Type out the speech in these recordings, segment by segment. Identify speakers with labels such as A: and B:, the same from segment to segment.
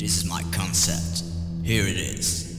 A: This is my concept. Here it is.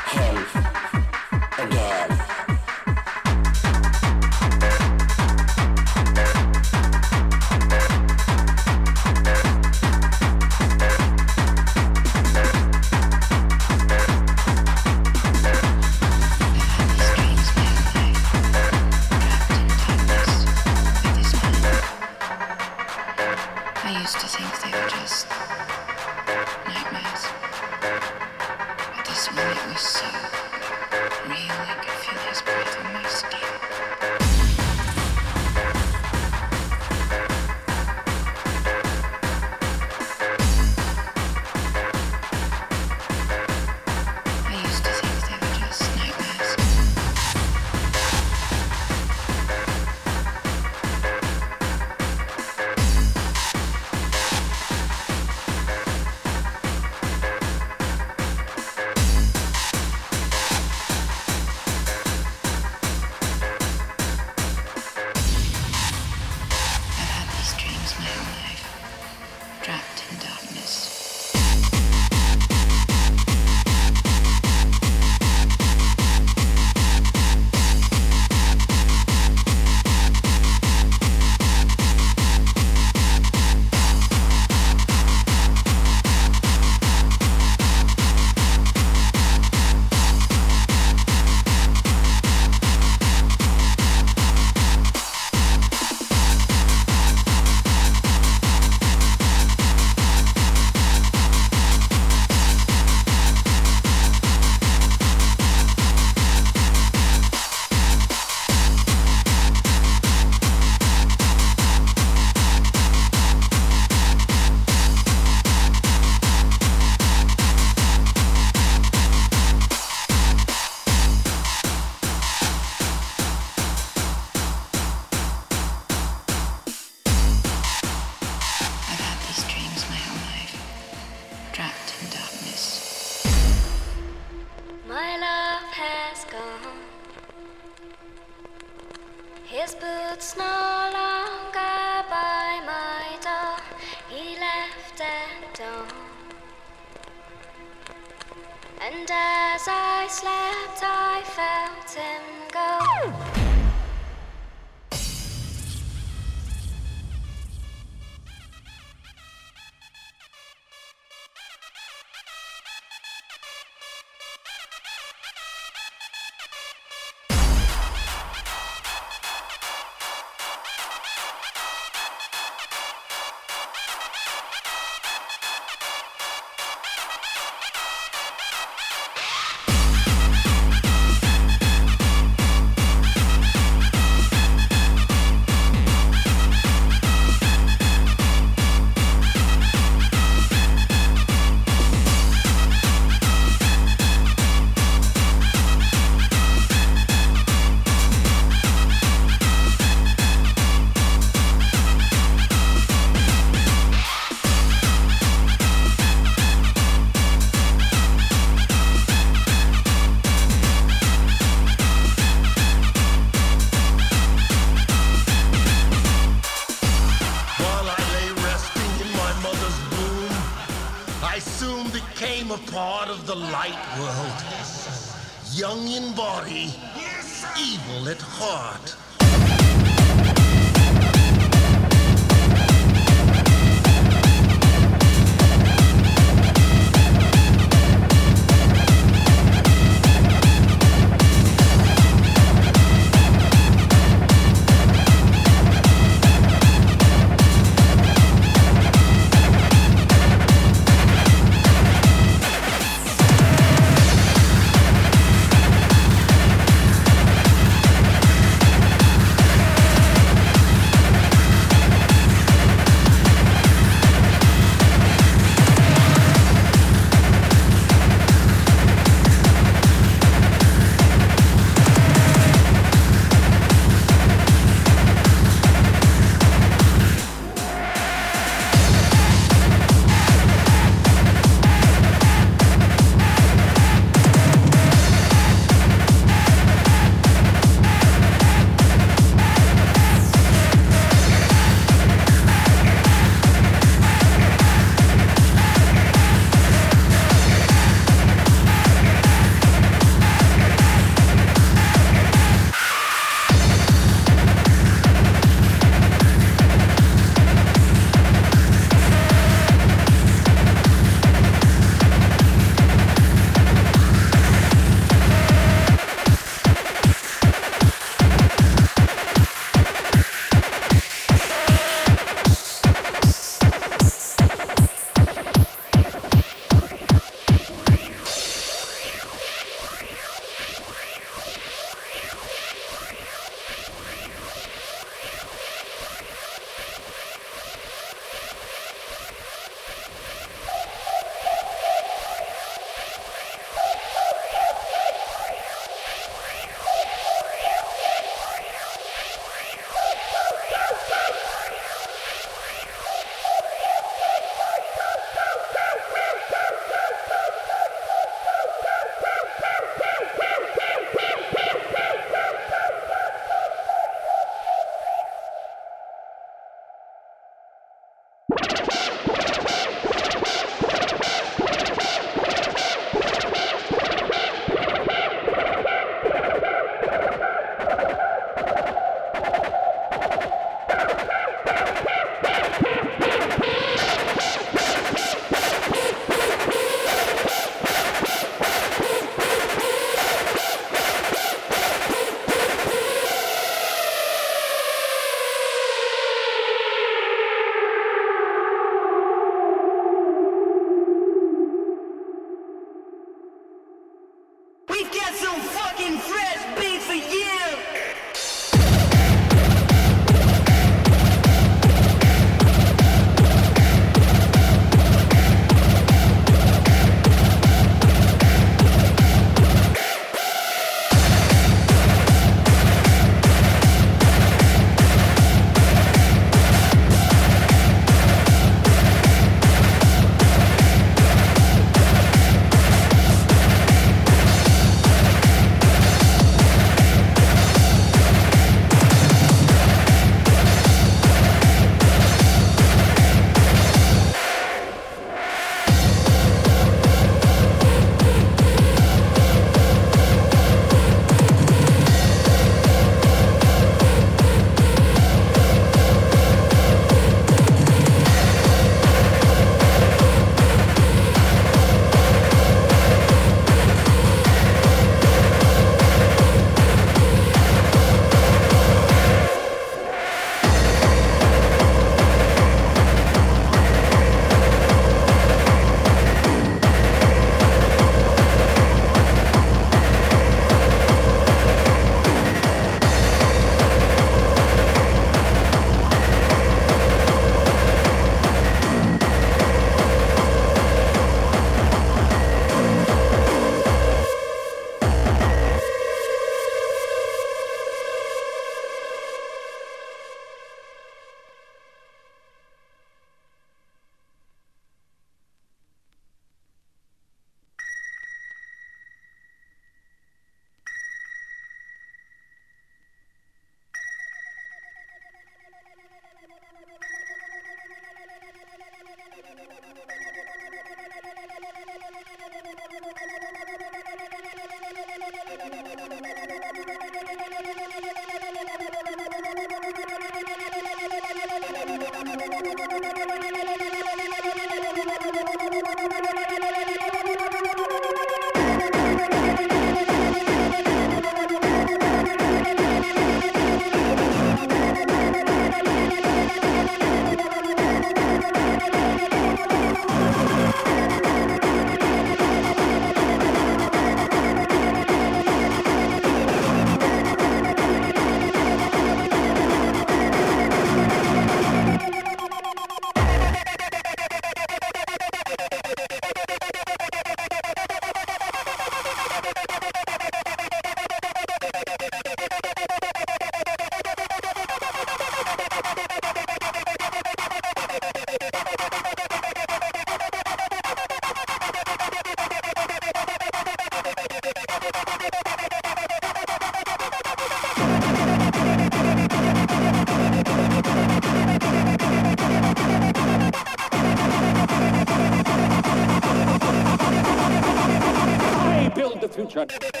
B: the future.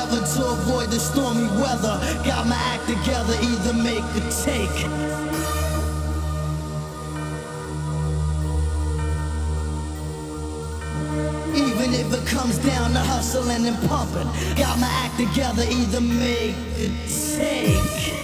B: endeavor to avoid the stormy weather. Got my act together, either make or take. Even if it comes down to hustling and pumping, got my act together, either make or take.